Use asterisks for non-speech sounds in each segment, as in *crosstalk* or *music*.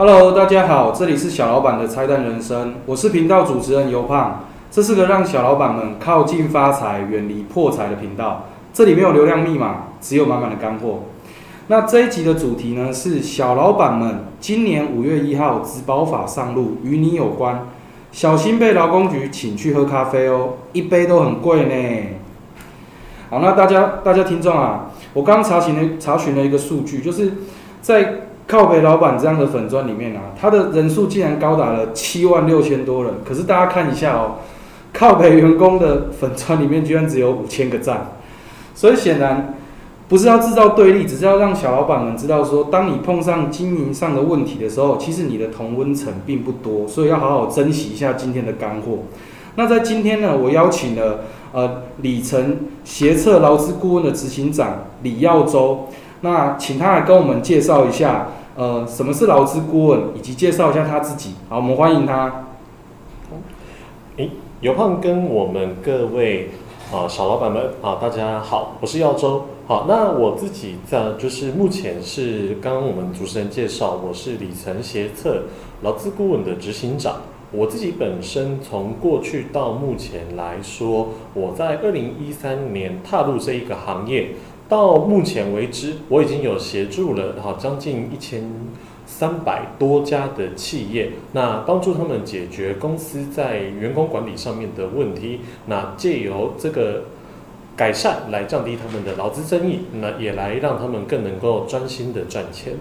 Hello，大家好，这里是小老板的拆弹人生，我是频道主持人尤胖。这是个让小老板们靠近发财、远离破财的频道。这里没有流量密码，只有满满的干货。那这一集的主题呢是小老板们，今年五月一号植保法上路，与你有关，小心被劳工局请去喝咖啡哦，一杯都很贵呢。好，那大家大家听众啊，我刚查询了查询了一个数据，就是在靠北老板这样的粉砖里面啊，他的人数竟然高达了七万六千多人。可是大家看一下哦，靠北员工的粉砖里面居然只有五千个赞，所以显然不是要制造对立，只是要让小老板们知道说，当你碰上经营上的问题的时候，其实你的同温层并不多，所以要好好珍惜一下今天的干货。那在今天呢，我邀请了呃里程协策劳资顾问的执行长李耀洲，那请他来跟我们介绍一下。呃，什么是劳资顾问，以及介绍一下他自己。好，我们欢迎他。诶，尤胖跟我们各位啊小老板们啊，大家好，我是耀州。好，那我自己在就是目前是刚刚我们主持人介绍，我是里程协策劳资顾问的执行长。我自己本身从过去到目前来说，我在二零一三年踏入这一个行业。到目前为止，我已经有协助了好将近一千三百多家的企业，那帮助他们解决公司在员工管理上面的问题，那借由这个改善来降低他们的劳资争议，那也来让他们更能够专心的赚钱。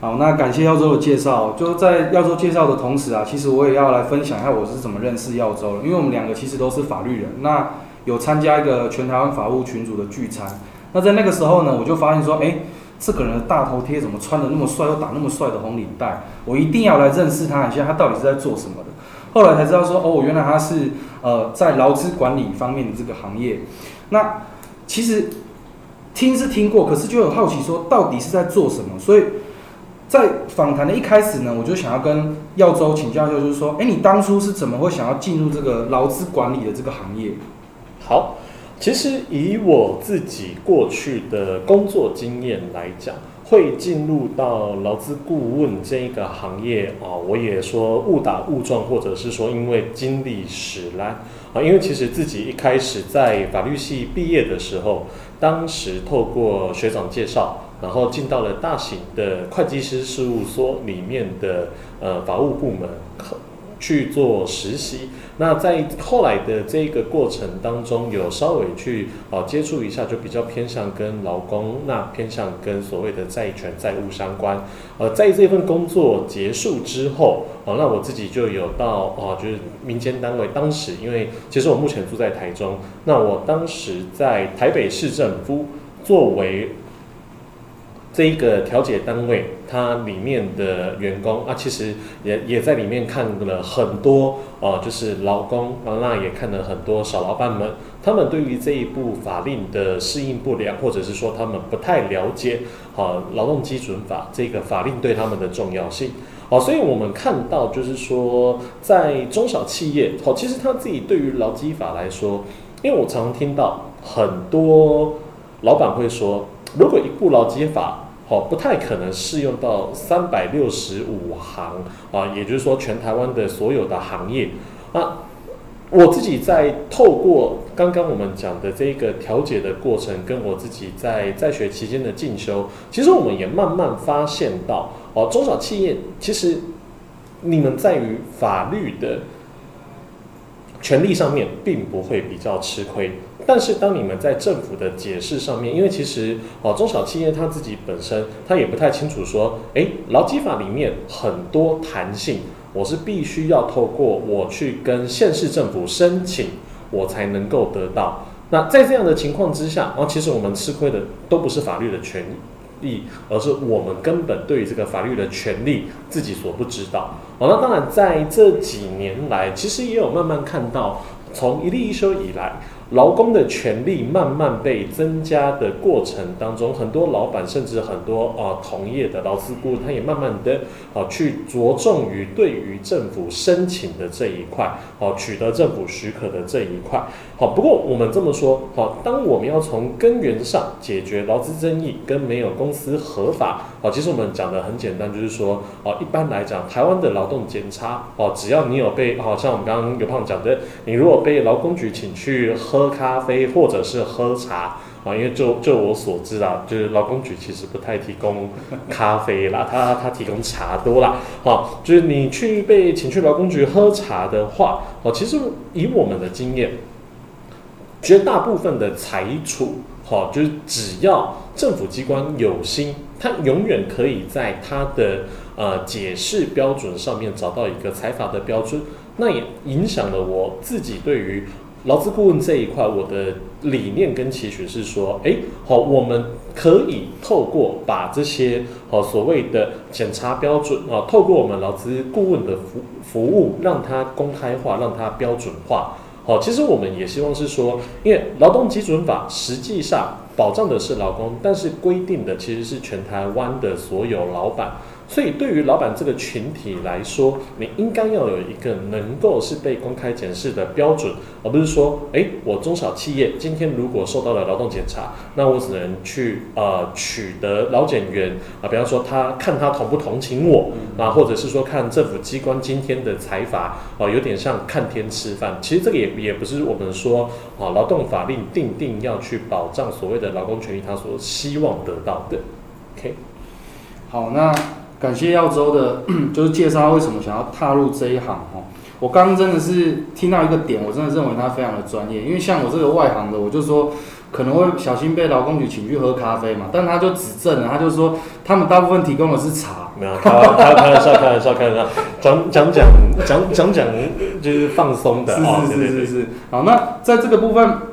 好，那感谢耀州的介绍。就在耀州介绍的同时啊，其实我也要来分享一下我是怎么认识耀州的，因为我们两个其实都是法律人，那有参加一个全台湾法务群组的聚餐。那在那个时候呢，我就发现说，哎，这个人的大头贴怎么穿的那么帅，又打那么帅的红领带？我一定要来认识他一下，他到底是在做什么的。后来才知道说，哦，原来他是呃在劳资管理方面的这个行业。那其实听是听过，可是就很好奇说，到底是在做什么？所以在访谈的一开始呢，我就想要跟耀州请教一下，就是说，哎，你当初是怎么会想要进入这个劳资管理的这个行业？好。其实以我自己过去的工作经验来讲，会进入到劳资顾问这一个行业啊，我也说误打误撞，或者是说因为经历使然啊，因为其实自己一开始在法律系毕业的时候，当时透过学长介绍，然后进到了大型的会计师事务所里面的呃法务部门。去做实习，那在后来的这个过程当中，有稍微去啊接触一下，就比较偏向跟劳工，那偏向跟所谓的债权债务相关。呃，在这份工作结束之后，啊，那我自己就有到啊，就是民间单位。当时因为其实我目前住在台中，那我当时在台北市政府作为。这一个调解单位，它里面的员工啊，其实也也在里面看了很多哦，就是劳工啊，那也看了很多小老板们，他们对于这一部法令的适应不良，或者是说他们不太了解好劳动基准法这个法令对他们的重要性，好，所以我们看到就是说，在中小企业，好，其实他自己对于劳基法来说，因为我常常听到很多老板会说。如果一部劳基法，好，不太可能适用到三百六十五行啊，也就是说全台湾的所有的行业。那我自己在透过刚刚我们讲的这个调解的过程，跟我自己在在学期间的进修，其实我们也慢慢发现到，哦，中小企业其实你们在于法律的权利上面，并不会比较吃亏。但是当你们在政府的解释上面，因为其实哦中小企业它自己本身它也不太清楚说，诶，劳基法里面很多弹性，我是必须要透过我去跟县市政府申请，我才能够得到。那在这样的情况之下，哦，其实我们吃亏的都不是法律的权利，而是我们根本对于这个法律的权利自己所不知道。哦，那当然在这几年来，其实也有慢慢看到，从一例一休以来。劳工的权利慢慢被增加的过程当中，很多老板甚至很多啊同业的劳资顾问，他也慢慢的啊去着重于对于政府申请的这一块，哦取得政府许可的这一块。好，不过我们这么说，好，当我们要从根源上解决劳资争议跟没有公司合法，好，其实我们讲的很简单，就是说，哦，一般来讲，台湾的劳动检查，哦，只要你有被，好像我们刚刚刘胖讲的，你如果被劳工局请去喝喝咖啡或者是喝茶，啊，因为就就我所知啊，就是劳工局其实不太提供咖啡啦，*laughs* 他他提供茶多啦，好，就是你去被请去劳工局喝茶的话，哦，其实以我们的经验。绝大部分的裁处，好，就是只要政府机关有心，他永远可以在他的呃解释标准上面找到一个财法的标准。那也影响了我自己对于劳资顾问这一块，我的理念跟期许是说，诶，好，我们可以透过把这些好所谓的检查标准啊，透过我们劳资顾问的服服务，让它公开化，让它标准化。好，其实我们也希望是说，因为劳动基准法实际上保障的是劳工，但是规定的其实是全台湾的所有老板。所以，对于老板这个群体来说，你应该要有一个能够是被公开检视的标准，而不是说，哎，我中小企业今天如果受到了劳动检查，那我只能去呃取得劳检员啊，比方说他看他同不同情我啊，或者是说看政府机关今天的财阀啊，有点像看天吃饭。其实这个也也不是我们说啊，劳动法令定定要去保障所谓的劳工权益，他所希望得到的。OK，好，那。感谢耀州的，*clears throat* 就是介绍他为什么想要踏入这一行哦。我刚刚真的是听到一个点，我真的认为他非常的专业。因为像我这个外行的，我就说可能会小心被劳工局请去喝咖啡嘛。但他就指正了，他就说他们大部分提供的是茶。没有，开开开玩笑，开玩笑，开玩笑，讲讲讲讲讲讲就是放松的。是是是是是。好，那在这个部分。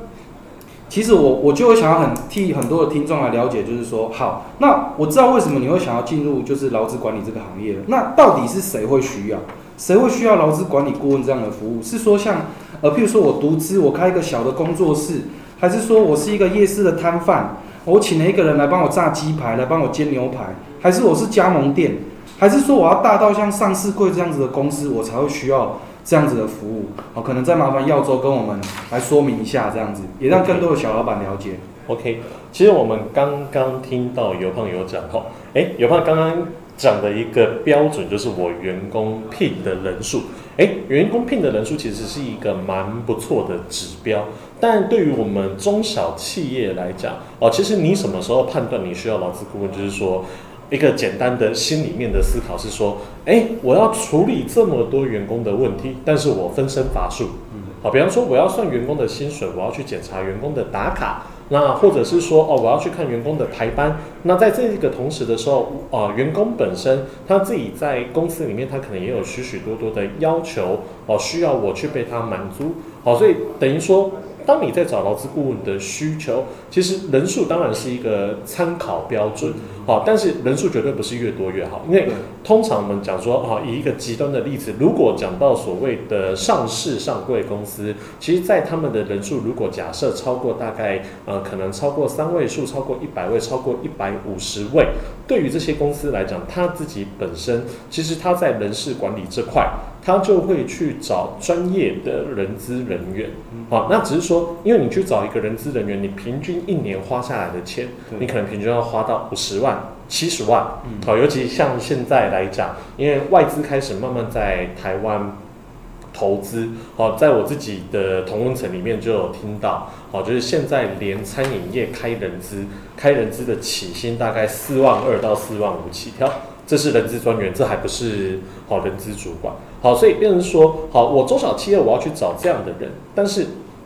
其实我我就会想要很替很多的听众来了解，就是说，好，那我知道为什么你会想要进入就是劳资管理这个行业了。那到底是谁会需要？谁会需要劳资管理顾问这样的服务？是说像呃，譬如说我独资，我开一个小的工作室，还是说我是一个夜市的摊贩，我请了一个人来帮我炸鸡排，来帮我煎牛排，还是我是加盟店，还是说我要大到像上市柜这样子的公司，我才会需要？这样子的服务，好，可能再麻烦耀州跟我们来说明一下，这样子也让更多的小老板了解。OK，其实我们刚刚听到尤胖有讲哈，哎，尤胖刚刚讲的一个标准就是我员工聘的人数，哎，员工聘的人数其实是一个蛮不错的指标，但对于我们中小企业来讲，哦，其实你什么时候判断你需要劳资顾问，就是说。一个简单的心里面的思考是说，哎，我要处理这么多员工的问题，但是我分身乏术。好，比方说我要算员工的薪水，我要去检查员工的打卡，那或者是说，哦，我要去看员工的排班。那在这个同时的时候，啊，员工本身他自己在公司里面，他可能也有许许多多的要求，哦，需要我去被他满足。好，所以等于说。当你在找劳资顾问的需求，其实人数当然是一个参考标准，好，但是人数绝对不是越多越好，因为通常我们讲说，啊，以一个极端的例子，如果讲到所谓的上市上柜公司，其实，在他们的人数如果假设超过大概，呃，可能超过三位数，超过一百位，超过一百五十位，对于这些公司来讲，他自己本身其实他在人事管理这块。他就会去找专业的人资人员，好，那只是说，因为你去找一个人资人员，你平均一年花下来的钱，你可能平均要花到五十万、七十万，好，尤其像现在来讲，因为外资开始慢慢在台湾投资，好，在我自己的同温层里面就有听到，好，就是现在连餐饮业开人资，开人资的起薪大概四万二到四万五起跳。这是人资专员，这还不是好人资主管。好，所以变成说，好，我中小企业我要去找这样的人，但是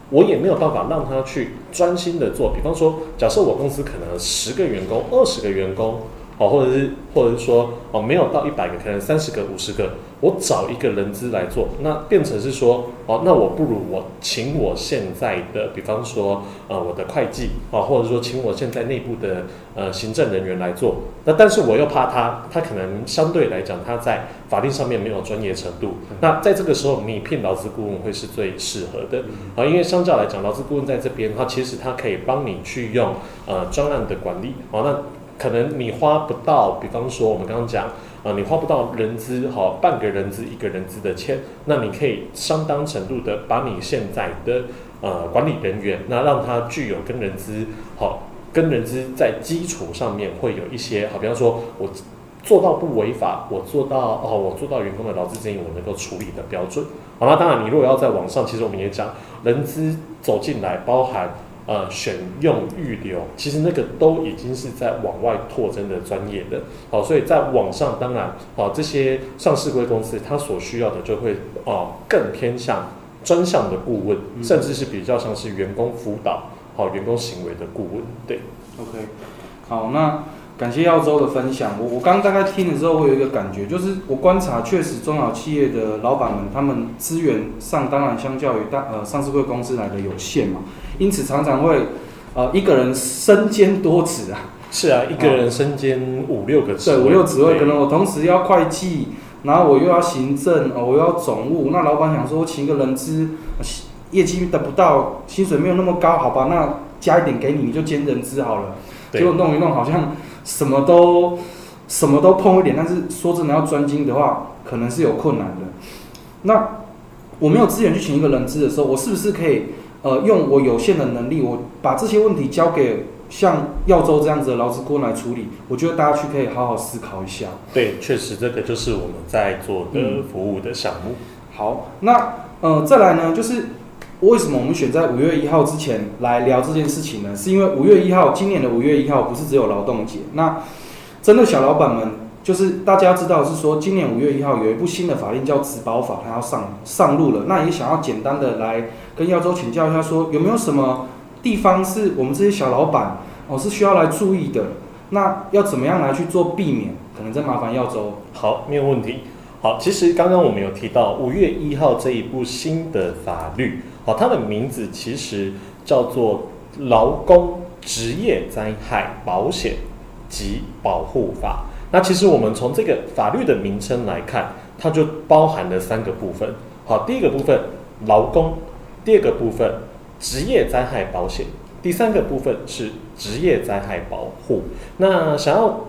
我也没有办法让他去专心的做。比方说，假设我公司可能十个员工、二十个员工，哦，或者是或者是说哦没有到一百个，可能三十个、五十个，我找一个人资来做，那变成是说哦，那我不如我请我现在的，比方说呃我的会计啊，或者说请我现在内部的呃行政人员来做，那但是我又怕他，他可能相对来讲他在法律上面没有专业程度，那在这个时候你聘劳资顾问会是最适合的啊，因为相较来讲，劳资顾问在这边，他其实他可以帮你去用呃专案的管理，哦，那可能你花不到，比方说我们刚刚讲。啊，你花不到人资好半个人资一个人资的钱，那你可以相当程度的把你现在的呃管理人员，那让他具有跟人资好跟人资在基础上面会有一些好，比方说我做到不违法，我做到哦，我做到员工的劳资争议我能够处理的标准。好，那当然你如果要在网上，其实我们也讲人资走进来包含。呃，选用预留，其实那个都已经是在往外拓增的专业的，好，所以在网上当然，哦，这些上市规公司它所需要的就会哦更偏向专项的顾问，甚至是比较像是员工辅导，好，员工行为的顾问，对，OK，好，那。感谢耀州的分享。我我刚大概听了之后，我有一个感觉，就是我观察，确实中小企业的老板们，他们资源上当然相较于大呃上市贵公司来的有限嘛，因此常常会呃一个人身兼多职啊。是啊，一个人身兼五六个职对，五六职位，可能我同时要会计，然后我又要行政，哦，我要总务。那老板想说，请一个人资，业绩得不到，薪水没有那么高，好吧，那加一点给你，你就兼人资好了。结果弄一弄，好像。什么都什么都碰一点，但是说真的要专精的话，可能是有困难的。那我没有资源去请一个人资的时候，我是不是可以呃用我有限的能力，我把这些问题交给像耀州这样子的劳资顾问来处理？我觉得大家去可以好好思考一下。对，确实这个就是我们在做的服务的项目。好，那呃再来呢，就是为什么我们选在五月一号之前来聊这件事情呢？是因为五月一号，今年的五月一号不是只有劳动节。那针对小老板们，就是大家知道是说，今年五月一号有一部新的法令叫《职保法》，它要上上路了。那也想要简单的来跟耀州请教一下，说有没有什么地方是我们这些小老板哦是需要来注意的？那要怎么样来去做避免？可能再麻烦耀州。好，没有问题。好，其实刚刚我们有提到五月一号这一部新的法律，好，它的名字其实叫做《劳工职业灾害保险及保护法》。那其实我们从这个法律的名称来看，它就包含了三个部分。好，第一个部分劳工，第二个部分职业灾害保险，第三个部分是职业灾害保护。那想要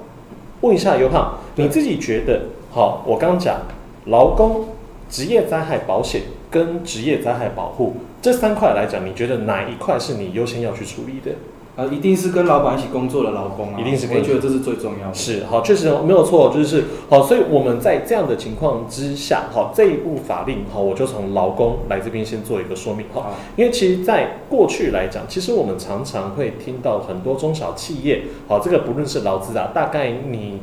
问一下尤胖，你自己觉得？好，我刚讲劳工职业灾害保险跟职业灾害保护这三块来讲，你觉得哪一块是你优先要去处理的？呃，一定是跟老板一起工作的劳工啊，一定是。我觉得这是最重要的。是，好，确实没有错，就是好。所以我们在这样的情况之下，好，这一部法令，好，我就从劳工来这边先做一个说明，好。因为其实，在过去来讲，其实我们常常会听到很多中小企业，好，这个不论是劳资啊，大概你。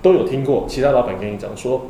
都有听过其他老板跟你讲说，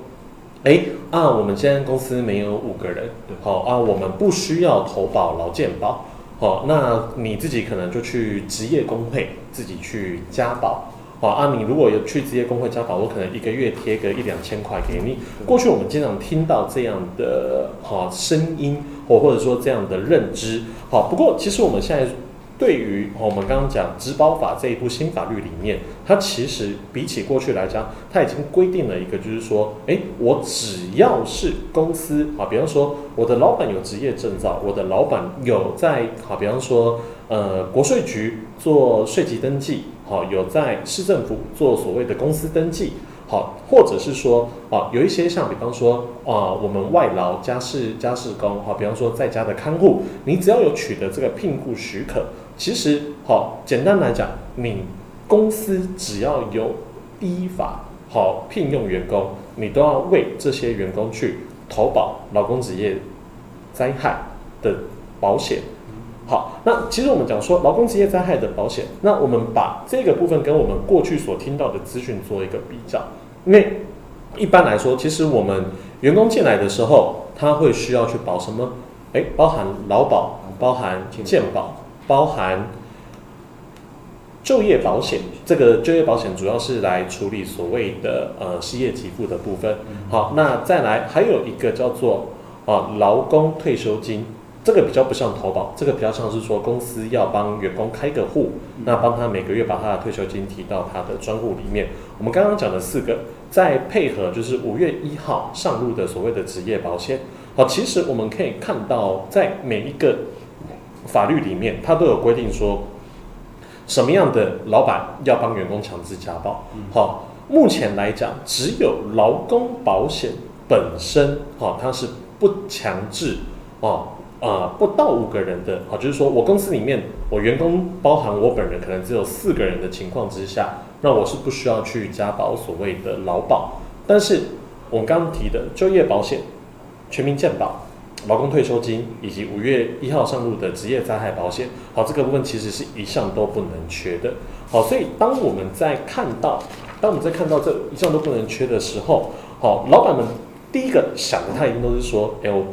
哎啊，我们现在公司没有五个人，好啊，我们不需要投保劳健保，好，那你自己可能就去职业工会自己去加保，好啊，你如果有去职业工会加保，我可能一个月贴个一两千块给你。过去我们经常听到这样的好声音，或或者说这样的认知，好，不过其实我们现在。对于我们刚刚讲《职保法》这一部新法律里面，它其实比起过去来讲，它已经规定了一个，就是说，诶，我只要是公司啊，比方说我的老板有职业证照，我的老板有在啊，比方说呃国税局做税籍登记，好，有在市政府做所谓的公司登记。好，或者是说，啊，有一些像，比方说，啊，我们外劳家事家事工，哈，比方说在家的看护，你只要有取得这个聘雇许可，其实，好，简单来讲，你公司只要有依法好聘用员工，你都要为这些员工去投保劳工职业灾害的保险。好，那其实我们讲说劳工职业灾害的保险，那我们把这个部分跟我们过去所听到的资讯做一个比较。因为一般来说，其实我们员工进来的时候，他会需要去保什么？哎，包含劳保，包含健保，包含就业保险，这个就业保险主要是来处理所谓的呃失业给付的部分。好，那再来还有一个叫做啊劳工退休金，这个比较不像投保，这个比较像是说公司要帮员工开个户，那帮他每个月把他的退休金提到他的专户里面。我们刚刚讲的四个，再配合就是五月一号上路的所谓的职业保险。好，其实我们可以看到，在每一个法律里面，它都有规定说。什么样的老板要帮员工强制加保？好，目前来讲，只有劳工保险本身，哈，它是不强制，哦，啊，不到五个人的，好，就是说我公司里面，我员工包含我本人，可能只有四个人的情况之下，那我是不需要去加保所谓的劳保。但是我们刚刚提的就业保险、全民健保。劳工退休金以及五月一号上路的职业灾害保险，好，这个部分其实是一项都不能缺的。好，所以当我们在看到，当我们在看到这一项都不能缺的时候，好，老板们第一个想的他一定都是说，哎我。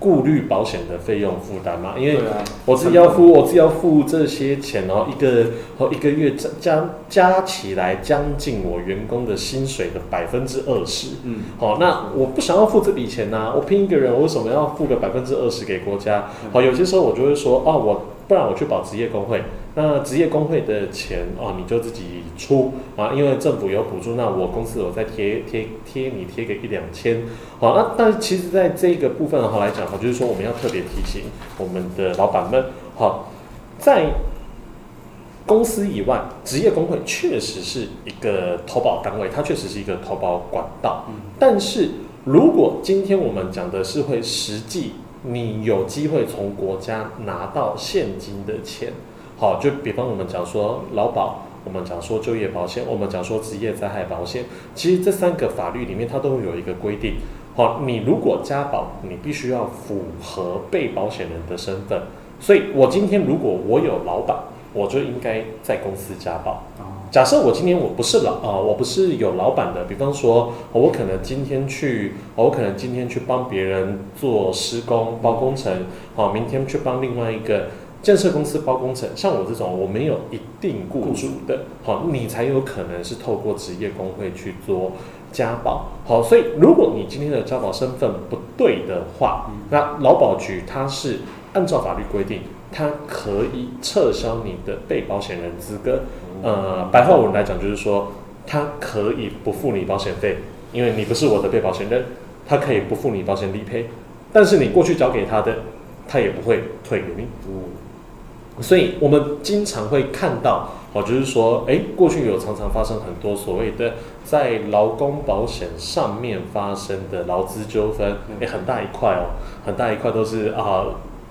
顾虑保险的费用负担嘛，因为我自己要付，我自己要付这些钱哦，一个和一个月加加加起来将近我员工的薪水的百分之二十。嗯，好，那我不想要付这笔钱呐，我拼一个人，我为什么要付个百分之二十给国家？好，有些时候我就会说，哦，我。不然我去保职业工会，那职业工会的钱哦，你就自己出啊，因为政府有补助，那我公司我再贴贴贴你贴个一两千，好，那但是其实在这个部分的话来讲哈，就是说我们要特别提醒我们的老板们，好，在公司以外，职业工会确实是一个投保单位，它确实是一个投保管道，但是如果今天我们讲的是会实际。你有机会从国家拿到现金的钱，好，就比方我们讲说劳保，我们讲说就业保险，我们讲说职业灾害保险，其实这三个法律里面它都会有一个规定，好，你如果加保，你必须要符合被保险人的身份，所以我今天如果我有老板，我就应该在公司加保。假设我今天我不是老啊，我不是有老板的，比方说，我可能今天去，我可能今天去帮别人做施工包工程，好，明天去帮另外一个建设公司包工程。像我这种，我没有一定雇主的，好，你才有可能是透过职业工会去做家保。好，所以如果你今天的家保身份不对的话，那劳保局它是按照法律规定，它可以撤销你的被保险人资格。呃，白话文来讲就是说，他可以不付你保险费，因为你不是我的被保险人，他可以不付你保险理赔，但是你过去交给他的，他也不会退给你。所以我们经常会看到，哦，就是说，哎，过去有常常发生很多所谓的在劳工保险上面发生的劳资纠纷，哎，很大一块哦，很大一块都是啊，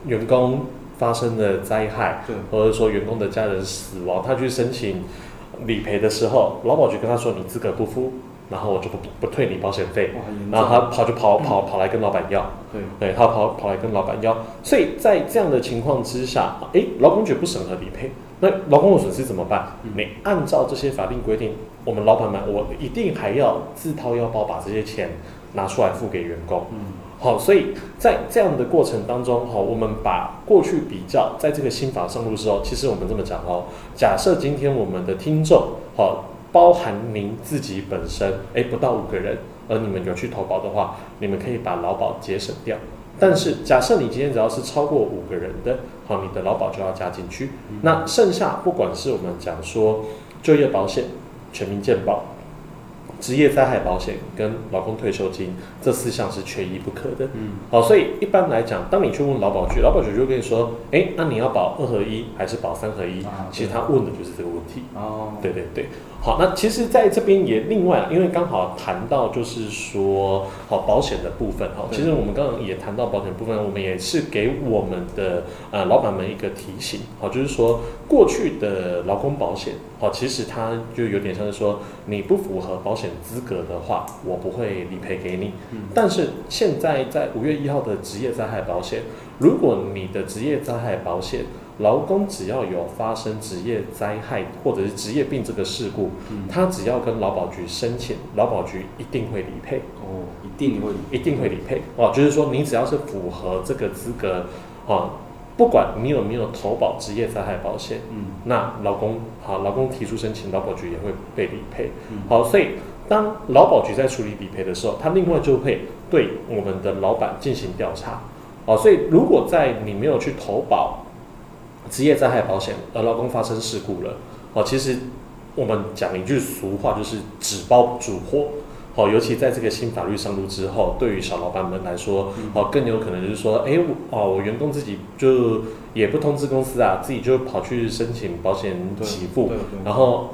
员工。发生的灾害，或者说员工的家人死亡，他去申请理赔的时候，劳保局跟他说你资格不符，然后我就不不退你保险费，然后他跑就跑跑跑来跟老板要，对，对他跑跑来跟老板要，所以在这样的情况之下，哎，劳工局不审核理赔，那劳工的损失怎么办？你按照这些法定规定，我们老板们我一定还要自掏腰包把这些钱拿出来付给员工。嗯。好，所以在这样的过程当中，哈，我们把过去比较，在这个新法上路之后，其实我们这么讲哦，假设今天我们的听众，好，包含您自己本身，哎，不到五个人，而你们有去投保的话，你们可以把劳保节省掉。但是假设你今天只要是超过五个人的，好，你的劳保就要加进去。那剩下不管是我们讲说就业保险、全民健保。职业灾害保险跟劳工退休金这四项是缺一不可的。嗯，好，所以一般来讲，当你去问劳保局，劳保局就跟你说，哎，那你要保二合一还是保三合一？其实他问的就是这个问题。哦，对对对。好，那其实在这边也另外，因为刚好谈到就是说，好保险的部分，哈，其实我们刚刚也谈到保险部分，我们也是给我们的呃老板们一个提醒，好，就是说过去的劳工保险，好，其实它就有点像是说你不符合保险资格的话，我不会理赔给你。嗯。但是现在在五月一号的职业灾害保险，如果你的职业灾害保险，劳工只要有发生职业灾害或者是职业病这个事故，他只要跟劳保局申请，劳保局一定会理赔。哦，一定会，一定会理赔。哦，就是说你只要是符合这个资格，哦，不管你有没有投保职业灾害保险，嗯那劳工好，劳工提出申请，劳保局也会被理赔。嗯好，所以当劳保局在处理理赔的时候，他另外就会对我们的老板进行调查。哦，所以如果在你没有去投保职业灾害保险，呃劳工发生事故了，哦，其实我们讲一句俗话，就是纸包煮火。哦，尤其在这个新法律上路之后，对于小老板们来说，嗯。哦，更有可能就是说，哎，我哦，我员工自己就也不通知公司啊，自己就跑去申请保险对给付，然后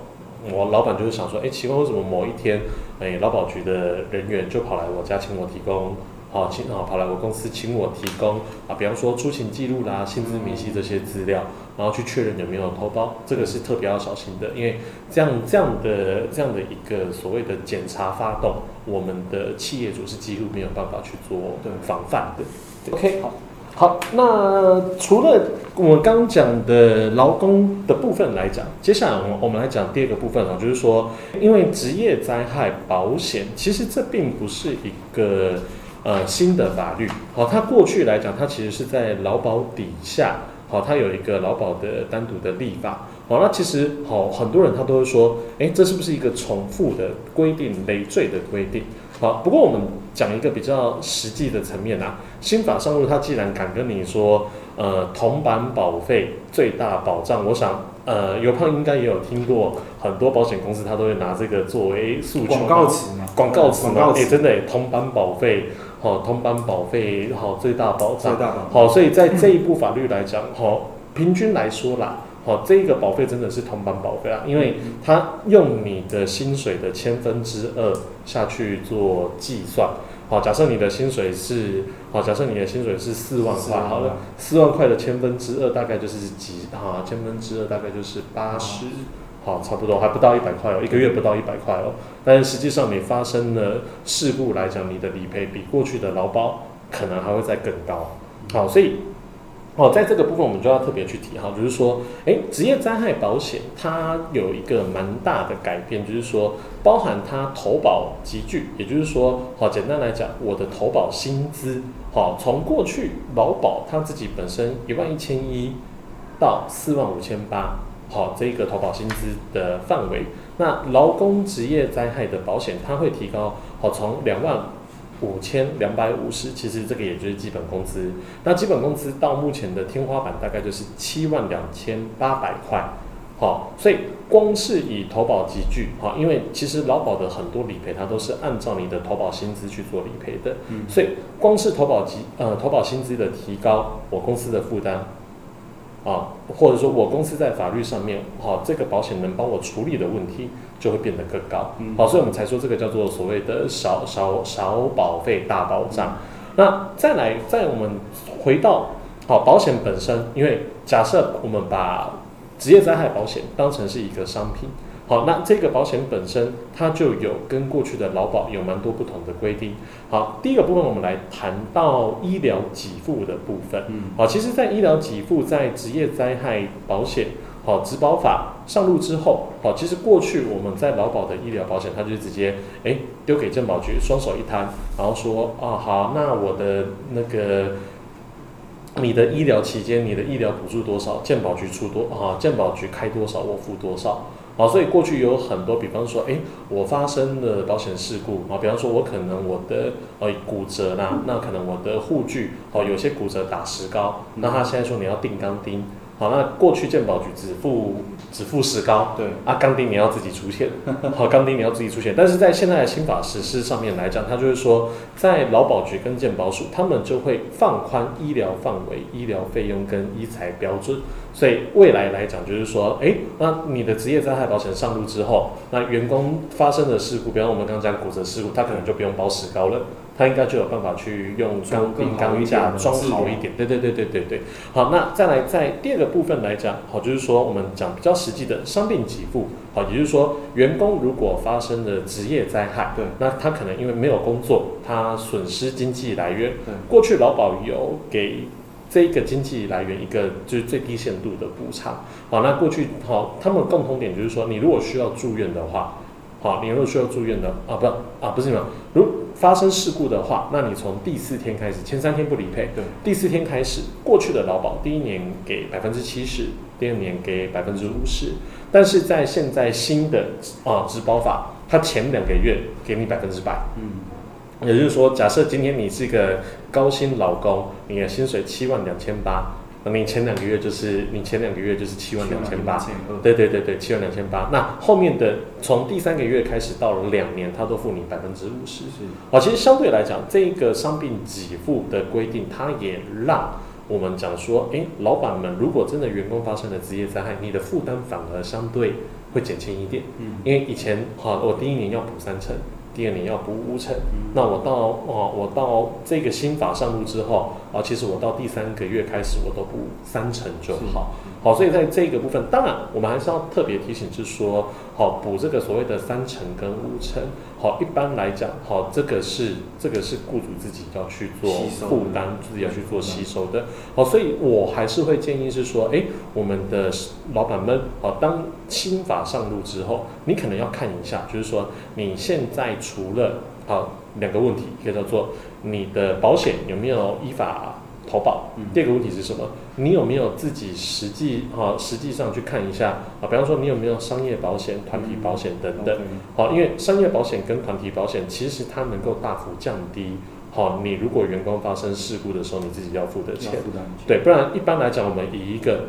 我老板就会想说，哎，奇怪，为什么某一天，哎，劳保局的人员就跑来我家请我提供，好、请好跑来我公司请我提供啊，比方说出勤记录啦、薪资明细这些资料，然后去确认有没有偷包，这个是特别要小心的，因为这样这样的这样的一个所谓的检查发动，我们的企业主是几乎没有办法去做对防范的。OK，好。好，那除了我们刚刚讲的劳工的部分来讲，接下来我们我们来讲第二个部分啊，就是说，因为职业灾害保险，其实这并不是一个呃新的法律，好、它过去来讲，它其实是在劳保底下，好、它有一个劳保的单独的立法，好、那其实好、很多人他都会说，诶，这是不是一个重复的规定、累赘的规定？好，不过我们讲一个比较实际的层面啊，新法上路，它既然敢跟你说，呃，铜板保费最大保障，我想，呃，尤胖应该也有听过，很多保险公司它都会拿这个作为诉求。广告词嘛，广告词嘛，哎、真的耶，铜板保费，好、铜板保费，好、最大保障，好、所以在这一部法律来讲，好、平均来说啦，好、这个保费真的是通班保费啊，因为它用你的薪水的千分之二下去做计算。好，假设你的薪水是，好，假设你的薪水是四万块，好了，四万块的千分之二大概就是几啊？千分之二大概就是八十，好，差不多还不到一百块哦，一个月不到一百块哦。但是实际上你发生了事故来讲，你的理赔比过去的劳保可能还会再更高。好，所以哦，在这个部分我们就要特别去提哈，就是说，诶，职业灾害保险它有一个蛮大的改变，就是说，包含它投保集聚，也就是说，好，简单来讲，我的投保薪资，好，从过去劳保它自己本身一万一千一到四万五千八，好，这个投保薪资的范围，那劳工职业灾害的保险它会提高，好，从两万。五千两百五十，其实这个也就是基本工资。那基本工资到目前的天花板大概就是七万两千八百块。好，所以光是以投保集聚，好，因为其实劳保的很多理赔它都是按照你的投保薪资去做理赔的，嗯所以光是投保集呃投保薪资的提高，我公司的负担。啊，或者说我公司在法律上面，好、这个保险能帮我处理的问题就会变得更高。嗯好，所以我们才说这个叫做所谓的小小小保费大保障。那再来，再我们回到好保险本身，因为假设我们把职业灾害保险当成是一个商品，好，那这个保险本身它就有跟过去的劳保有蛮多不同的规定。好，第一个部分我们来谈到医疗给付的部分。嗯好，其实，在医疗给付在职业灾害保险好职保法上路之后，好，其实过去我们在劳保的医疗保险，它就直接哎丢给健保局，双手一摊，然后说啊好，那我的那个你的医疗期间，你的医疗补助多少，健保局出多啊，健保局开多少，我付多少。好，所以过去有很多，比方说，哎，我发生的保险事故啊，比方说，我可能我的呃骨折啦，那可能我的护具哦，有些骨折打石膏，那他现在说你要钉钢钉，好，那过去健保局只付只付石膏，对，啊，钢钉你要自己出钱，*laughs* 好，钢钉你要自己出钱。但是在现在的新法实施上面来讲，它就是说，在劳保局跟健保署，他们就会放宽医疗范围、医疗费用跟医材标准。所以未来来讲，就是说，哎，那你的职业灾害保险上路之后，那员工发生的事故，比方我们刚刚讲骨折事故，他可能就不用包石膏了，他应该就有办法去用钢钉、钢架装好一点。对对对对对对。好，那再来在第二个部分来讲，好，就是说我们讲比较实际的伤病给付，好，也就是说员工如果发生了职业灾害，对那他可能因为没有工作，他损失经济来源，对过去劳保有给这一个经济来源一个就是最低限度的补偿，好，那过去好，他们共同点就是说，你如果需要住院的话。好，你如果需要住院的啊，不啊，不是你们，如发生事故的话，那你从第四天开始，前三天不理赔，对，第四天开始，过去的劳保第一年给百分之七十，第二年给百分之五十，但是在现在新的啊职保法，它前两个月给你百分之百，嗯，也就是说，假设今天你是一个高薪劳工，你的薪水七万两千八，那你前两个月就是你前两个月就是七万两千八，对对对对，七万两千八。那后面的从第三个月开始到了两年，他都付你百分之五十。是，好，其实相对来讲，这个伤病给付的规定，它也让我们讲说，诶，老板们如果真的员工发生了职业灾害，你的负担反而相对会减轻一点。嗯，因为以前好，我第一年要补三成，第二年要补五成。那我到哦，我到这个新法上路之后啊，其实我到第三个月开始，我都补三成就好。好，所以在这个部分，当然我们还是要特别提醒，就是说，好补这个所谓的三成跟五成，好，一般来讲，好，这个是这个是雇主自己要去做负担，自己要去做吸收的。好，所以我还是会建议是说，哎，我们的老板们，好，当新法上路之后，你可能要看一下，就是说你现在除了好两个问题，一个叫做你的保险有没有依法投保，嗯第二个问题是什么？你有没有自己实际啊实际上去看一下啊？比方说你有没有商业保险、团体保险等等。好，因为商业保险跟团体保险其实它能够大幅降低，好，你如果员工发生事故的时候，你自己要付的钱。对，不然一般来讲，我们以一个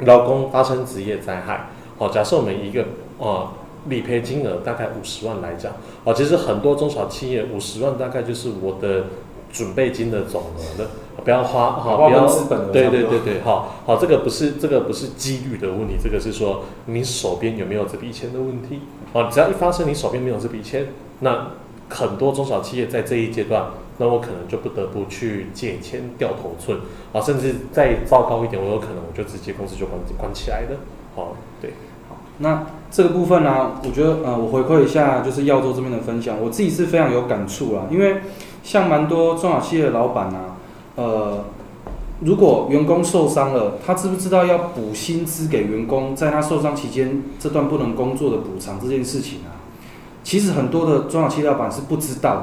劳工发生职业灾害，好，假设我们以一个呃理赔金额大概五十万来讲，哦，其实很多中小企业五十万大概就是我的准备金的总额了，不要花好，花不要资本的对对对对，好好，这个不是这个不是几率的问题，这个是说你手边有没有这笔钱的问题。好，只要一发生你手边没有这笔钱，那很多中小企业在这一阶段，那我可能就不得不去借钱掉头寸啊，甚至再糟糕一点，我有可能我就直接公司就关关起来了。好，对，好那这个部分呢、我觉得呃，我回馈一下就是耀州这边的分享，我自己是非常有感触啦，因为像蛮多中小企业的老板啊，呃，如果员工受伤了，他知不知道要补薪资给员工，在他受伤期间这段不能工作的补偿这件事情啊，其实很多的中小企业老板是不知道的，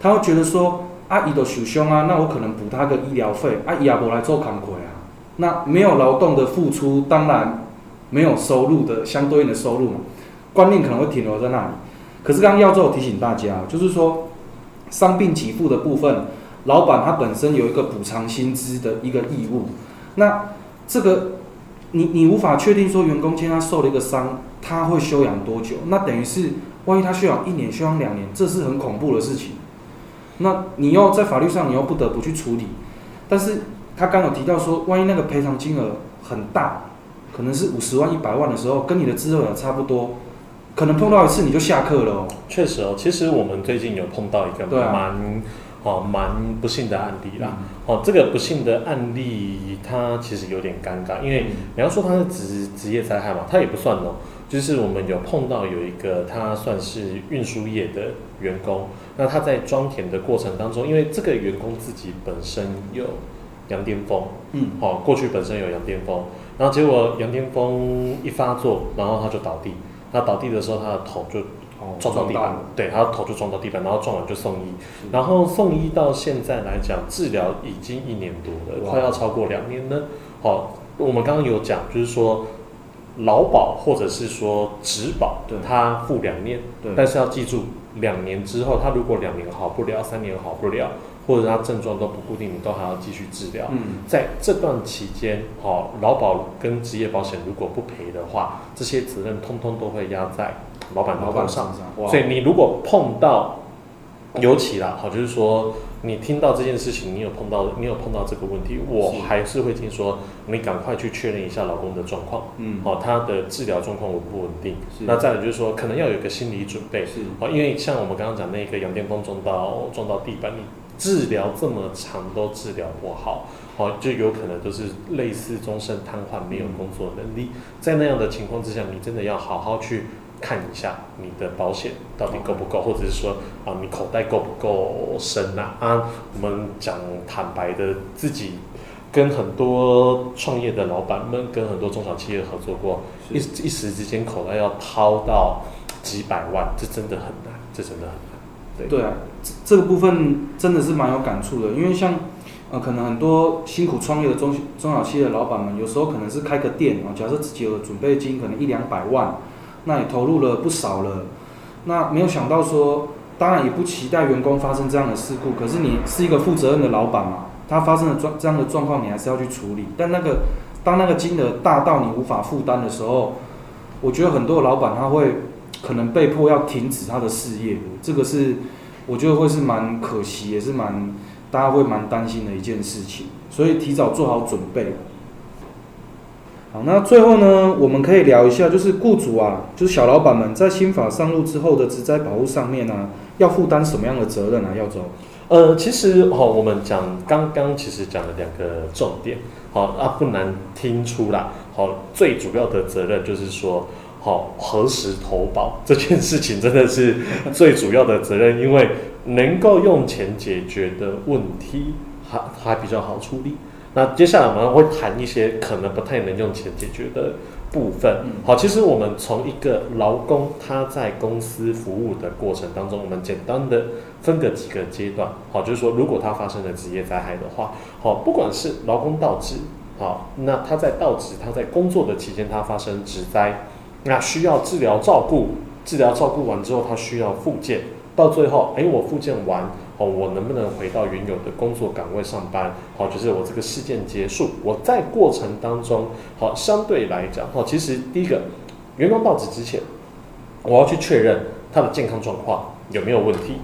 他会觉得说，啊，伊都受伤啊，那我可能补他个医疗费，啊，伊也无来做工课啊，那没有劳动的付出，当然没有收入的相对应的收入嘛，观念可能会停留在那里。可是刚刚耀州提醒大家，就是说伤病给付的部分，老板他本身有一个补偿薪资的一个义务。那这个你你无法确定说员工今天他受了一个伤，他会休养多久？那等于是万一他休养一年、休养两年，这是很恐怖的事情。那你又在法律上你又不得不去处理，但是他刚有提到说，万一那个赔偿金额很大，可能是五十万、一百万的时候，跟你的资额差不多，可能碰到一次你就下课了哦。确实哦，其实我们最近有碰到一个对啊蛮、哦蛮不幸的案例啦。嗯哦，这个不幸的案例它其实有点尴尬，因为你要说它是职职业灾害嘛，它也不算哦。就是我们有碰到有一个他算是运输业的员工，那他在装填的过程当中，因为这个员工自己本身有羊癫疯，嗯，哦，过去本身有羊癫疯，然后结果羊癫疯一发作，然后他就倒地，他倒地的时候他的头就哦撞到地板了，，对，他的头就撞到地板，然后撞完就送医，然后送医到现在来讲，治疗已经一年多了，快要超过两年了。好、我们刚刚有讲，就是说劳保或者是说职保对，他付两年，但是要记住，两年之后，他如果两年好不了，三年好不了，或者他症状都不固定，你都还要继续治疗。嗯，在这段期间，好、劳保跟职业保险如果不赔的话，这些责任通通都会压在老板的老板头上。所以你如果碰到，尤其啦，好，就是说你听到这件事情，你有碰到，你有碰到这个问题，我还是会听说，你赶快去确认一下老公的状况，嗯，哦，他的治疗状况稳不稳定？是。那再来就是说，可能要有一个心理准备，是，哦，因为像我们刚刚讲那个羊癫疯撞到撞到地板，你治疗这么长都治疗不好，哦，就有可能都是类似终身瘫痪，没有工作能力。在那样的情况之下，你真的要好好去看一下你的保险到底够不够，或者是说啊，你口袋够不够深呐、啊？我们讲坦白的，自己跟很多创业的老板们，跟很多中小企业合作过，一一时之间口袋要掏到几百万，这真的很难，这真的很难。对对啊，这这个部分真的是蛮有感触的，因为像呃，可能很多辛苦创业的中中小企业的老板们，有时候可能是开个店啊，假设自己有准备金，可能一两百万，那也投入了不少了，那没有想到说，当然也不期待员工发生这样的事故，可是你是一个负责任的老板嘛，他发生了状这样的状况，你还是要去处理。但那个当那个金额大到你无法负担的时候，我觉得很多老板他会可能被迫要停止他的事业，这个是我觉得会是蛮可惜，也是蛮大家会蛮担心的一件事情，所以提早做好准备。好，那最后呢，我们可以聊一下，就是雇主啊，就是小老板们在新法上路之后的职灾保护上面呢，要负担什么样的责任啊？耀州，呃，其实哦，我们讲刚刚其实讲了两个重点，好啊，不难听出啦。好，最主要的责任就是说，好何时投保这件事情真的是 *laughs* 最主要的责任，因为能够用钱解决的问题还还比较好处理。那接下来我们会谈一些可能不太能用钱解决的部分。好，其实我们从一个劳工他在公司服务的过程当中，我们简单的分个几个阶段。好，就是说如果他发生了职业灾害的话，好，不管是劳工到职，好，那他在到职，他在工作的期间他发生职灾，那需要治疗照顾，治疗照顾完之后他需要复健，到最后，哎，我复健完。哦，我能不能回到原有的工作岗位上班？好，就是我这个事件结束，我在过程当中，好，相对来讲，好，其实第一个，员工到职之前，我要去确认他的健康状况有没有问题。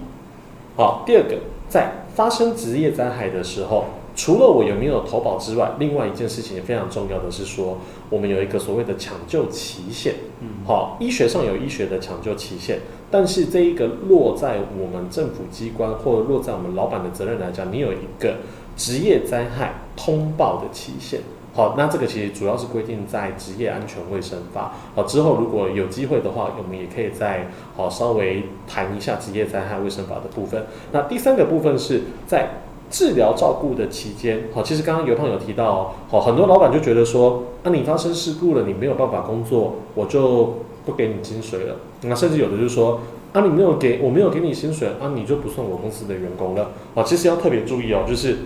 好，第二个，在发生职业灾害的时候。除了我有没有投保之外，另外一件事情也非常重要的是说，我们有一个所谓的抢救期限。嗯，好，医学上有医学的抢救期限，但是这一个落在我们政府机关或者落在我们老板的责任来讲，你有一个职业灾害通报的期限。好，那这个其实主要是规定在职业安全卫生法。好，之后如果有机会的话，我们也可以再好稍微谈一下职业灾害卫生法的部分。那第三个部分是在。治疗照顾的期间，好，其实刚刚尤胖有提到，好，很多老板就觉得说，啊，你发生事故了，你没有办法工作，我就不给你薪水了。那甚至有的就是说，啊，你没有给我没有给你薪水，啊，你就不算我公司的员工了。啊，其实要特别注意哦，就是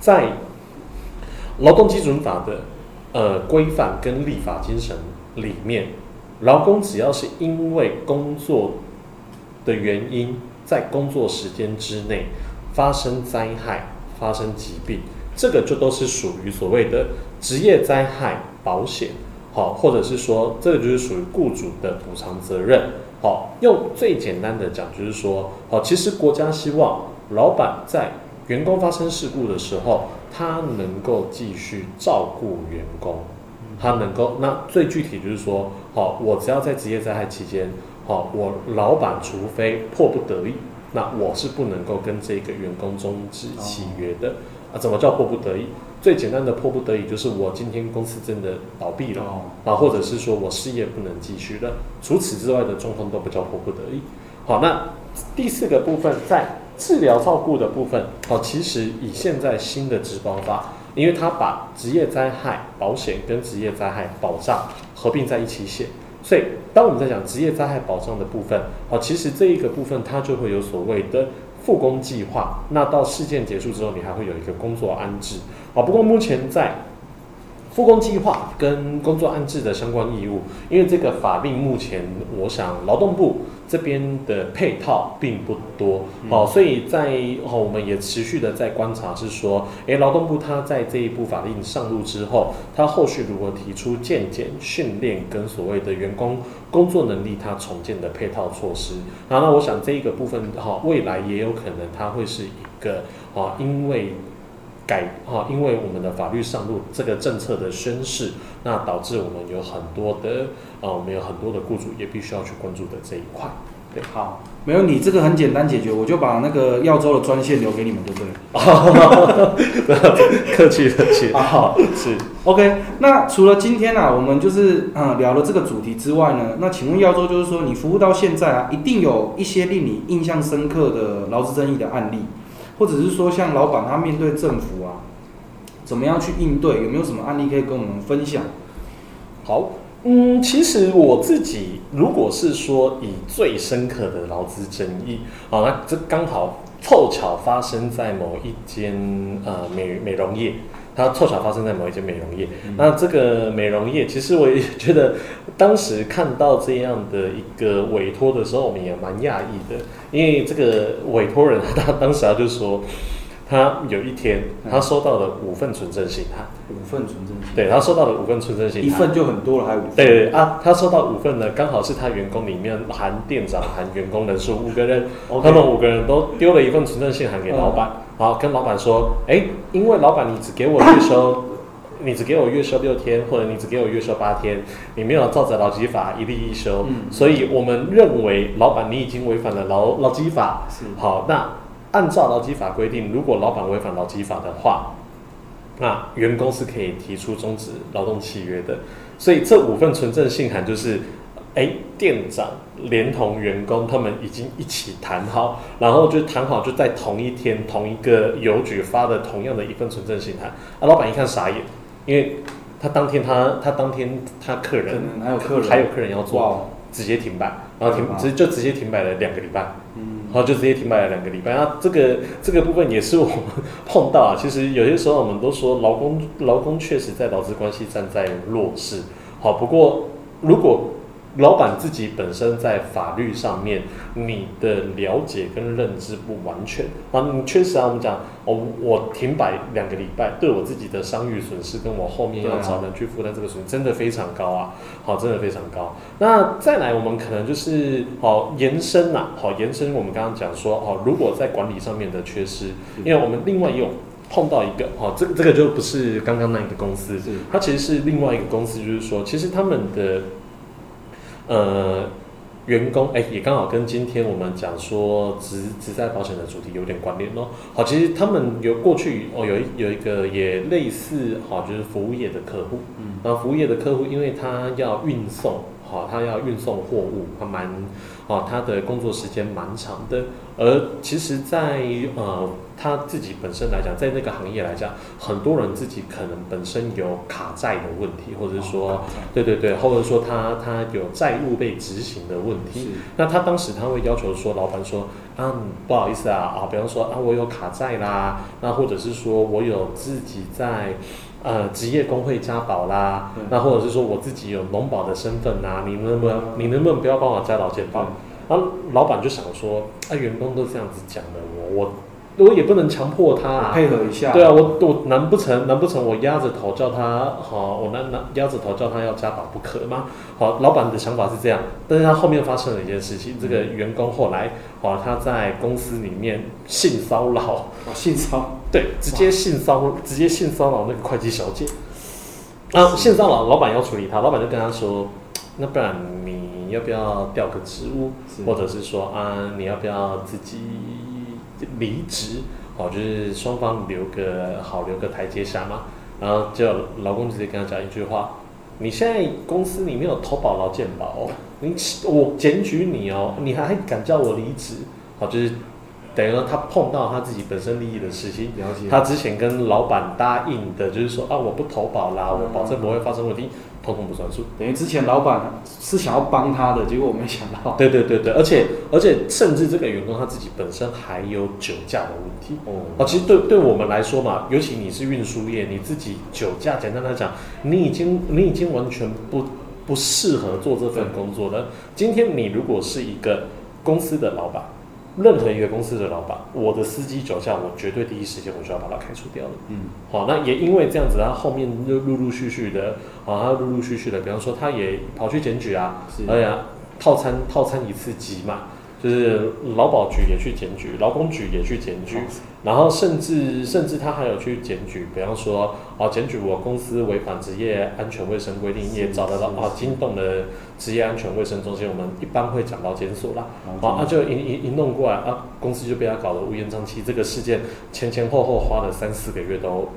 在劳动基准法的呃规范跟立法精神里面，劳工只要是因为工作的原因，在工作时间之内。发生灾害、发生疾病，这个就都是属于所谓的职业灾害保险，好，或者是说，这个就是属于雇主的补偿责任，好，用最简单的讲，就是说，好，其实国家希望老板在员工发生事故的时候，他能够继续照顾员工，他能够，那最具体就是说，好，我只要在职业灾害期间，好，我老板除非迫不得已。那我是不能够跟这个员工终止契约的啊？怎么叫迫不得已？最简单的迫不得已就是我今天公司真的倒闭了啊，或者是说我事业不能继续了。除此之外的状况都不叫迫不得已。好，那第四个部分在治疗照顾的部分，好，其实以现在新的职保法，因为它把职业灾害保险跟职业灾害保障合并在一起写。所以，当我们在讲职业灾害保障的部分，好，其实这一个部分它就会有所谓的复工计划。那到事件结束之后，你还会有一个工作安置。好，不过目前在复工计划跟工作安置的相关义务，因为这个法令目前，我想劳动部。这边的配套并不多，好，所以在哦，我们也持续的在观察，是说，诶，劳动部他在这一部法令上路之后，他后续如何提出建检训练跟所谓的员工工作能力他重建的配套措施，然后那我想这一个部分哈，未来也有可能它会是一个啊，因为改啊，因为我们的法律上路这个政策的宣示，那导致我们有很多的。啊，我们有很多的雇主也必须要去关注的这一块。对，好，没有你这个很简单解决，我就把那个耀州的专线留给你们，对不对？*laughs* 客气客气。好，是 OK。那除了今天啊，我们就是嗯聊了这个主题之外呢，那请问耀州就是说，你服务到现在啊，一定有一些令你印象深刻的劳资争议的案例，或者是说像老板他面对政府啊，怎么样去应对？有没有什么案例可以跟我们分享？好。嗯，其实我自己如果是说以最深刻的劳资争议，好，那这刚好凑巧发生在某一间呃美美容业，它凑巧发生在某一间美容业。那这个美容业，其实我也觉得当时看到这样的一个委托的时候，我们也蛮讶异的，因为这个委托人他当时他就说。他有一天，他收到了五份存证信函。五份存证信，对他收到了五份存证信函，一份就很多了，还有五份。对对啊，他收到五份呢，刚好是他员工里面含店长含员工人数五个人，他们五个人都丢了一份存证信函给老板，好跟老板说，哎，因为老板你只给我月收，*coughs* 你只给我月收六天，或者你只给我月收八天，你没有照着劳基法一例一休，所以我们认为老板你已经违反了劳劳基法。好那。按照劳基法规定，如果老板违反劳基法的话，那员工是可以提出终止劳动契约的。所以这五份存证信函就是，哎，店长连同员工他们已经一起谈好，然后就谈好就在同一天同一个邮局发的同样的一份存证信函。啊，老板一看傻眼，因为他当天他他当天他客人还有客人还有客人要做，直接停摆，然后停直就直接停摆了两个礼拜。然后就直接停摆了两个礼拜。那这个这个部分也是我们 *laughs* 碰到啊。其实有些时候我们都说劳工劳工确实在劳资关系站在弱势。好，不过如果老板自己本身在法律上面，你的了解跟认知不完全。啊，你确实啊，我们讲，哦我停摆两个礼拜，对我自己的商誉损失，跟我后面要找人去负担这个损失，真的非常高啊，好，真的非常高。那再来，我们可能就是好延伸呐，好延伸，我们刚刚讲说，哦，如果在管理上面的缺失，因为我们另外也有碰到一个，哦，这个这个就不是刚刚那一个公司，它其实是另外一个公司，就是说，其实他们的。呃，员工哎，也刚好跟今天我们讲说职职在保险的主题有点关联哦。好，其实他们有过去哦，有一有一个也类似好，就是服务业的客户。嗯，那服务业的客户，因为他要运送，好，他要运送货物，他蛮。哦，他的工作时间蛮长的，而其实，在呃他自己本身来讲，在那个行业来讲，很多人自己可能本身有卡债的问题，或者说，对对对，或者说他他有债务被执行的问题。那他当时他会要求说，老板说，啊，不好意思啊，啊，比方说啊，我有卡债啦，那或者是说我有自己在。呃，职业工会加保啦，那或者是说我自己有农保的身份呐，你能不能，你能不能不要帮我加劳健保？然后老板就想说，啊，员工都这样子讲的，我我。我也不能强迫他配合一下，对啊，我我难不成难不成我压着头叫他好，我难难压着头叫他要加保不可吗？好，老板的想法是这样，但是他后面发生了一件事情，这个员工后来好，他在公司里面性骚扰，性骚对，直接性骚直接性骚扰那个会计小姐，啊，性骚扰老板要处理他，老板就跟他说，那不然你要不要调个职务，或者是说啊，你要不要自己？离职，哦，就是双方留个好，留个台阶下嘛。然后就老公直接跟他讲一句话：，你现在公司里面有投保劳健保，你我检举你哦，你还敢叫我离职？好，就是等于说他碰到他自己本身利益的事情。他之前跟老板答应的，就是说啊，我不投保啦，我保证不会发生问题。通通不算数，等于之前老板是想要帮他的，结果我没想到。对对对对，而且而且甚至这个员工他自己本身还有酒驾的问题。哦，啊，其实对对我们来说嘛，尤其你是运输业，你自己酒驾，简单来讲，你已经你已经完全不不适合做这份工作了。今天你如果是一个公司的老板。任何一个公司的老板，我的司机酒驾，我绝对第一时间我就要把他开除掉了。嗯，好，那也因为这样子，他后面又陆陆续续的，啊，他陆陆续续的，比方说他也跑去检举啊，哎呀，套餐套餐一次机嘛。就是劳保局也去检举，劳工局也去检举，然后甚至甚至他还有去检举，比方说啊，检举我公司违反职业安全卫生规定，也找得到啊，惊动了职业安全卫生中心，我们一般会讲到检索啦，啊，就一一一弄过来啊，公司就被他搞得乌烟瘴气，这个事件前前后后花了三四个月都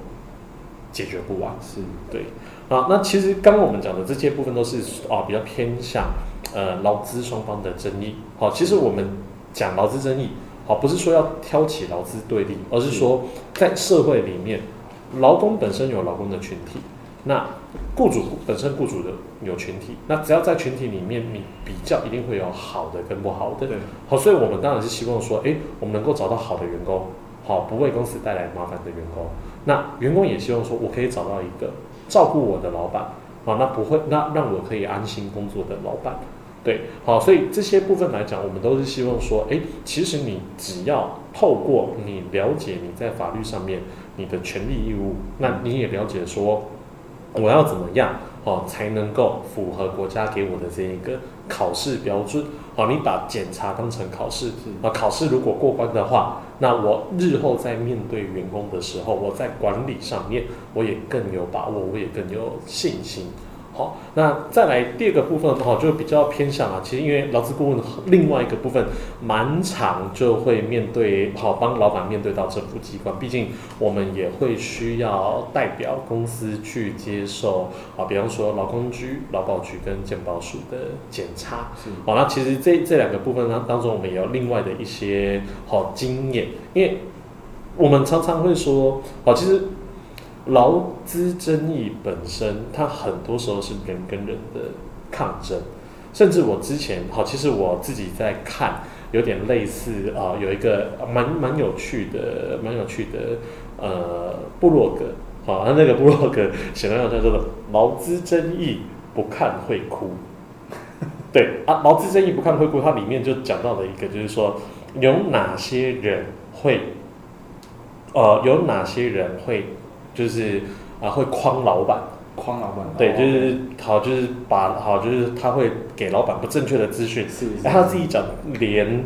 解决不完，是对，啊，那其实刚刚我们讲的这些部分都是啊比较偏向。呃，劳资双方的争议，好，其实我们讲劳资争议，好，不是说要挑起劳资对立，而是说在社会里面，劳工本身有劳工的群体，那雇主本身雇主的有群体，那只要在群体里面，你比较一定会有好的跟不好的。对，好，所以我们当然是希望说，哎，我们能够找到好的员工，好，不为公司带来麻烦的员工。那员工也希望说，我可以找到一个照顾我的老板，好，那不会，那让我可以安心工作的老板。对，好，所以这些部分来讲，我们都是希望说，诶，其实你只要透过你了解你在法律上面你的权利义务，那你也了解说。我要怎么样哦才能够符合国家给我的这一个考试标准？好，你把检查当成考试啊，考试如果过关的话，那我日后在面对员工的时候，我在管理上面我也更有把握，我也更有信心。好，那再来第二个部分的话，就比较偏向啊。其实因为劳资顾问另外一个部分，蛮长就会面对好帮老板面对到政府机关，毕竟我们也会需要代表公司去接受啊，比方说劳工局、劳保局跟健保署的检查。是，好，那其实这这两个部分当当中，我们也有另外的一些好经验，因为我们常常会说，好，其实。劳资争议本身，它很多时候是人跟人的抗争，甚至我之前好，其实我自己在看，有点类似啊，有一个蛮蛮有趣的、蛮有趣的呃部落格，好，那那个部落格写的叫做“劳资争议不看会哭”，*laughs* 对啊，劳资争议不看会哭，它里面就讲到了一个，就是说有哪些人会，呃，有哪些人会。就是啊，会诓老板，诓老板，对，就是好，就是把好，就是他会给老板不正确的资讯，然后他自己讲，连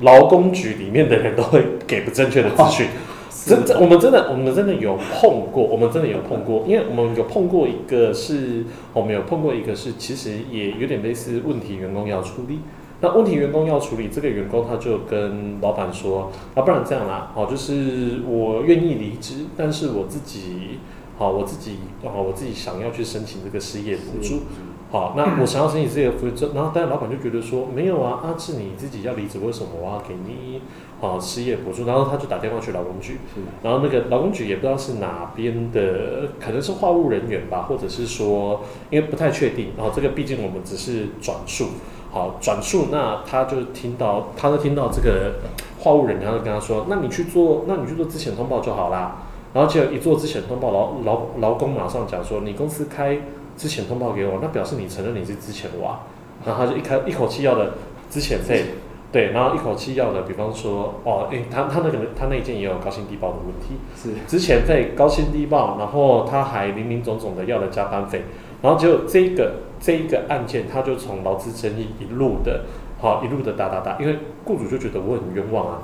劳工局里面的人都会给不正确的资讯，*laughs* 真真，我们真的，我们真的有碰过，我们真的有碰过，因为我们有碰过一个是，我们有碰过一个是，其实也有点类似问题员工要处理。那问题员工要处理，这个员工他就跟老板说：“啊，不然这样啦，好，就是我愿意离职，但是我自己，好，我自己，好，我自己想要去申请这个失业补助，好，那我想要申请失业补助，然后，但是老板就觉得说，没有啊，啊，志你自己要离职，为什么我要给你，啊，失业补助？然后他就打电话去劳工局，然后那个劳工局也不知道是哪边的，可能是话务人员吧，或者是说，因为不太确定，然后这个毕竟我们只是转述。”好转述，那他就听到，他就听到这个话务人，然后跟他说：“那你去做，那你去做之前通报就好啦。”然后结果一做之前通报，劳劳劳工马上讲说：“你公司开之前通报给我，那表示你承认你是资遣哇。”然后他就一开一口气要的之前费，对，然后一口气要的，比方说哦，诶，他他那个他那一件也有高薪低报的问题，是之前费高薪低报，然后他还零零总总的要了加班费，然后就这个。这一个案件，他就从劳资争议一路的，好一路的打打打，因为雇主就觉得我很冤枉啊，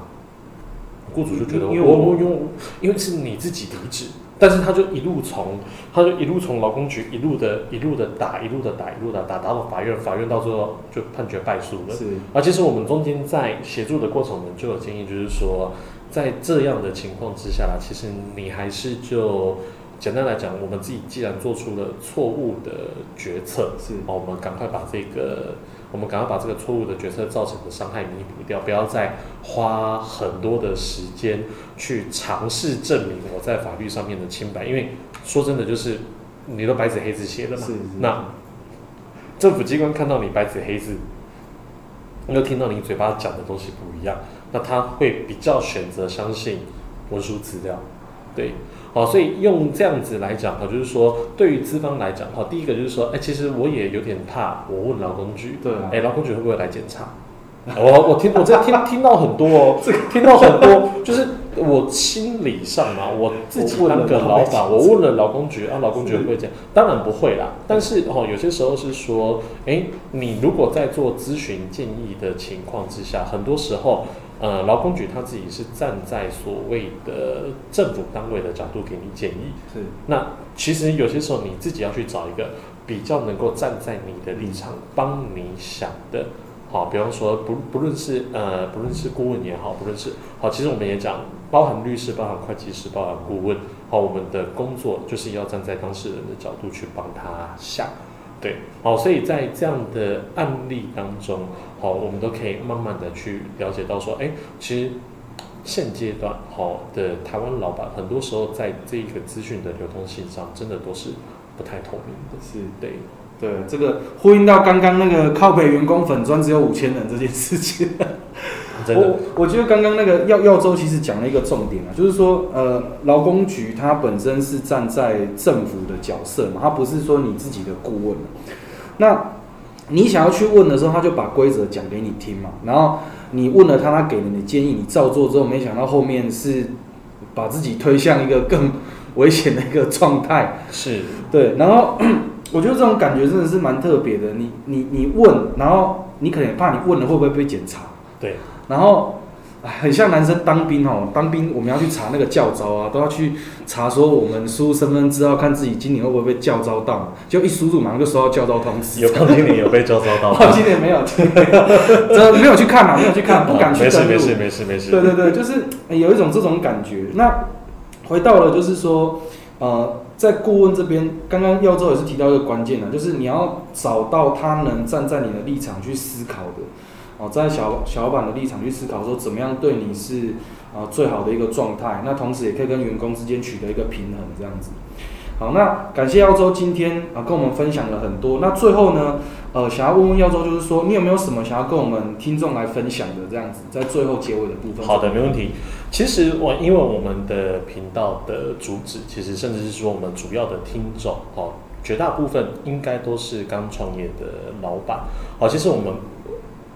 雇主就觉得我因为是你自己离职，但是他就一路从，他就一路从劳工局一路的一路的打，一路的打，一路的打，打到法院，法院到最后就判决败诉了。是，而其实我们中间在协助的过程，我们就有建议，就是说，在这样的情况之下，其实你还是就。简单来讲，我们自己既然做出了错误的决策，是哦，我们赶快把这个，我们赶快把这个错误的决策造成的伤害弥补掉，不要再花很多的时间去尝试证明我在法律上面的清白。因为说真的，就是你都白纸黑字写了嘛，那政府机关看到你白纸黑字，又听到你嘴巴讲的东西不一样，那他会比较选择相信文书资料，对。好，所以用这样子来讲哈，就是说对于资方来讲哈，第一个就是说，哎，其实我也有点怕，我问劳工局，对，哎，劳工局会不会来检查？我我听我在听听到很多哦，这个听到很多，就是我心理上嘛，我自己当个老板，我问了劳工局啊，劳工局会不会讲？当然不会啦，但是哦，有些时候是说，哎，你如果在做咨询建议的情况之下，很多时候。呃，劳工局他自己是站在所谓的政府单位的角度给你建议，是。那其实有些时候你自己要去找一个比较能够站在你的立场帮你想的，好，比方说不不论是呃不论是顾问也好，不论是好，其实我们也讲，包含律师、包含会计师、包含顾问，好，我们的工作就是要站在当事人的角度去帮他想。对，好，所以在这样的案例当中，好，我们都可以慢慢的去了解到说，哎，其实现阶段好的台湾老板，很多时候在这一个资讯的流通性上，真的都是不太透明的。是对，对，这个呼应到刚刚那个靠北员工粉砖只有五千人这件事情。真的我我觉得刚刚那个耀耀州其实讲了一个重点啊，就是说，呃，劳工局它本身是站在政府的角色嘛，它不是说你自己的顾问。那你想要去问的时候，他就把规则讲给你听嘛，然后你问了他，他给了你建议，你照做之后，没想到后面是把自己推向一个更危险的一个状态。是对，然后 *clears throat* 我觉得这种感觉真的是蛮特别的。你你你问，然后你可能怕你问了会不会被检查，对，然后哎很像男生当兵哦，当兵我们要去查那个教招啊，都要去查说我们输入身份证资料，看自己今年会不会被教招到，就一输入马上就收到教招通知。有康今年有被教招到吗？*laughs* 哦，今年没有，这没有去看嘛，没有去看，不敢去登录。没事没事没事没事。对对对，就是呃有一种这种感觉。那回到了就是说，呃，在顾问这边，刚刚耀州也是提到一个关键的，就是你要找到他能站在你的立场去思考的，哦，在小小老板的立场去思考说怎么样对你是啊、最好的一个状态，那同时也可以跟员工之间取得一个平衡，这样子。好，那感谢耀州今天啊、跟我们分享了很多。那最后呢，呃，想要问问耀州，就是说你有没有什么想要跟我们听众来分享的这样子，在最后结尾的部分。好的，没问题。其实我因为我们的频道的主旨，其实甚至是说我们主要的听众哦，绝大部分应该都是刚创业的老板。好，其实我们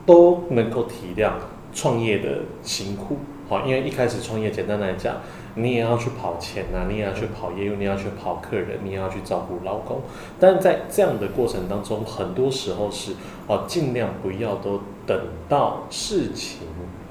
都能够体谅创业的辛苦。好，因为一开始创业，简单来讲，你也要去跑钱呐，你也要去跑业务，你要去跑客人，你也要去照顾老公。但在这样的过程当中，很多时候是哦，尽量不要都等到事情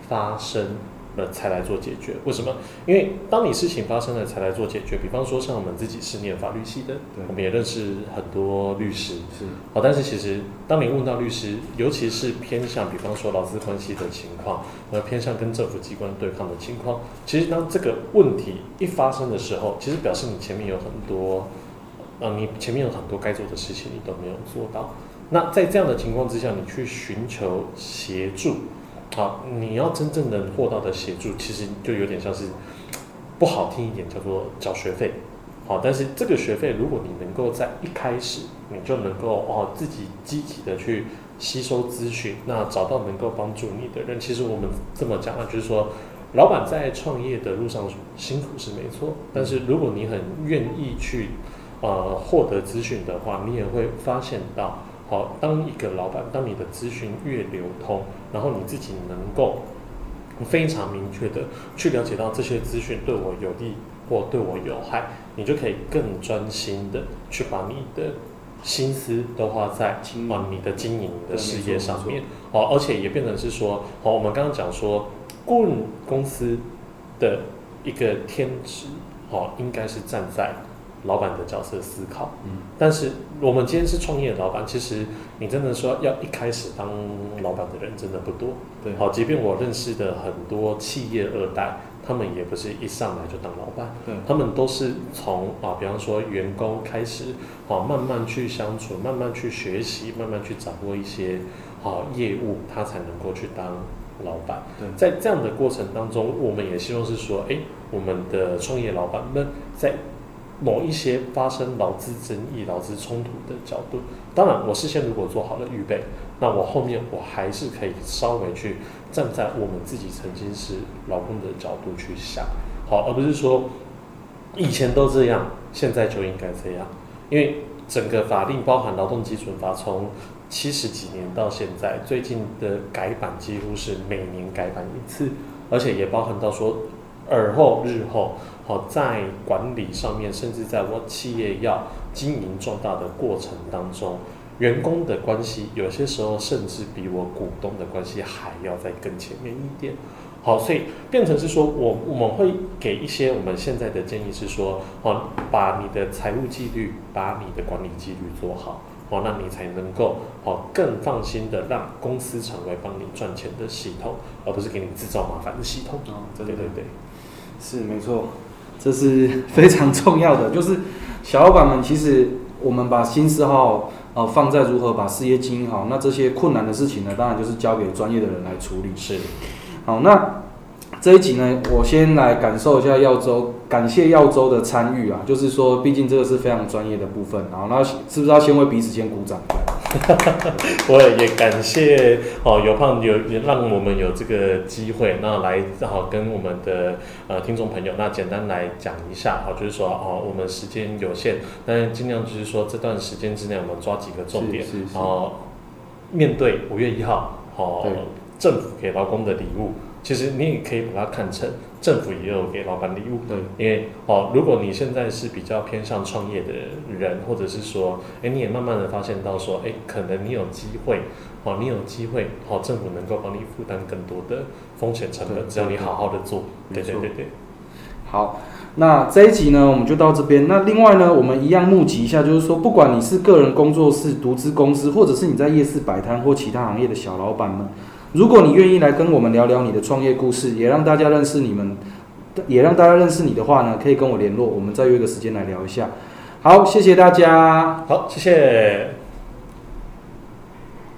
发生了才来做解决。为什么？因为当你事情发生了才来做解决，比方说像我们自己是念法律系的对，我们也认识很多律师。是好，但是其实当你问到律师，尤其是偏向比方说劳资关系的情况，呃，偏向跟政府机关对抗的情况，其实当这个问题一发生的时候，其实表示你前面有很多，呃，你前面有很多该做的事情你都没有做到。那在这样的情况之下，你去寻求协助，好，你要真正能获到的协助，其实就有点像是不好听一点叫做缴学费。好，但是这个学费，如果你能够在一开始你就能够哦自己积极的去吸收资讯，那找到能够帮助你的人，其实我们这么讲啊，就是说，老板在创业的路上辛苦是没错，但是如果你很愿意去呃获得资讯的话，你也会发现到，好，当一个老板，当你的资讯越流通，然后你自己能够非常明确的去了解到这些资讯对我有利或对我有害，你就可以更专心的去把你的心思都花在啊你的经营你的事业上面。哦，而且也变成是说，哦，我们刚刚讲说，顾问公司的一个天职，哦，应该是站在老板的角色思考。嗯，但是我们今天是创业的老板，其实你真的说要一开始当老板的人真的不多。对，好，即便我认识的很多企业二代，他们也不是一上来就当老板，对，他们都是从啊，比方说员工开始，啊，慢慢去相处，慢慢去学习，慢慢去掌握一些啊业务，他才能够去当老板。对，在这样的过程当中，我们也希望是说，诶，我们的创业老板们在某一些发生劳资争议、劳资冲突的角度，当然我事先如果做好了预备，那我后面我还是可以稍微去站在我们自己曾经是劳工的角度去想，好，而不是说以前都这样，现在就应该这样，因为整个法令包含劳动基准法从七十几年到现在，最近的改版几乎是每年改版一次，而且也包含到说而后日后，好在管理上面，甚至在我企业要经营壮大的过程当中，员工的关系有些时候甚至比我股东的关系还要再更前面一点。好，所以变成是说我我们会给一些我们现在的建议是说，哦，把你的财务纪律，把你的管理纪律做好，哦，那你才能够哦更放心的让公司成为帮你赚钱的系统，而不是给你制造麻烦的系统。哦，对对对，是没错，这是 *laughs* 非常重要的。就是小老板们，其实我们把心思好呃放在如何把事业经营好，那这些困难的事情呢，当然就是交给专业的人来处理。是好，那这一集呢，我先来感受一下耀州，感谢耀州的参与啊，就是说，毕竟这个是非常专业的部分，然后那是不是要先为彼此先鼓掌？*laughs* 我也感谢哦，有胖有也让我们有这个机会，那来好跟我们的呃听众朋友，那简单来讲一下，好，就是说哦，我们时间有限，但尽量就是说这段时间之内，我们抓几个重点，然后面对五月一号，哦，政府给劳工的礼物。其实你也可以把它看成政府也有给老板礼物，对，因为哦，如果你现在是比较偏向创业的人，或者是说，哎，你也慢慢的发现到说，哎，可能你有机会，哦，你有机会，哦，政府能够帮你负担更多的风险成本，只要你好好的做，对对对对。好，那这一集呢，我们就到这边。那另外呢，我们一样募集一下，就是说，不管你是个人工作室、独资公司，或者是你在夜市摆摊或其他行业的小老板们。如果你愿意来跟我们聊聊你的创业故事，也让大家认识你们，也让大家认识你的话呢，可以跟我联络，我们再约个时间来聊一下。好，谢谢大家。好，谢谢。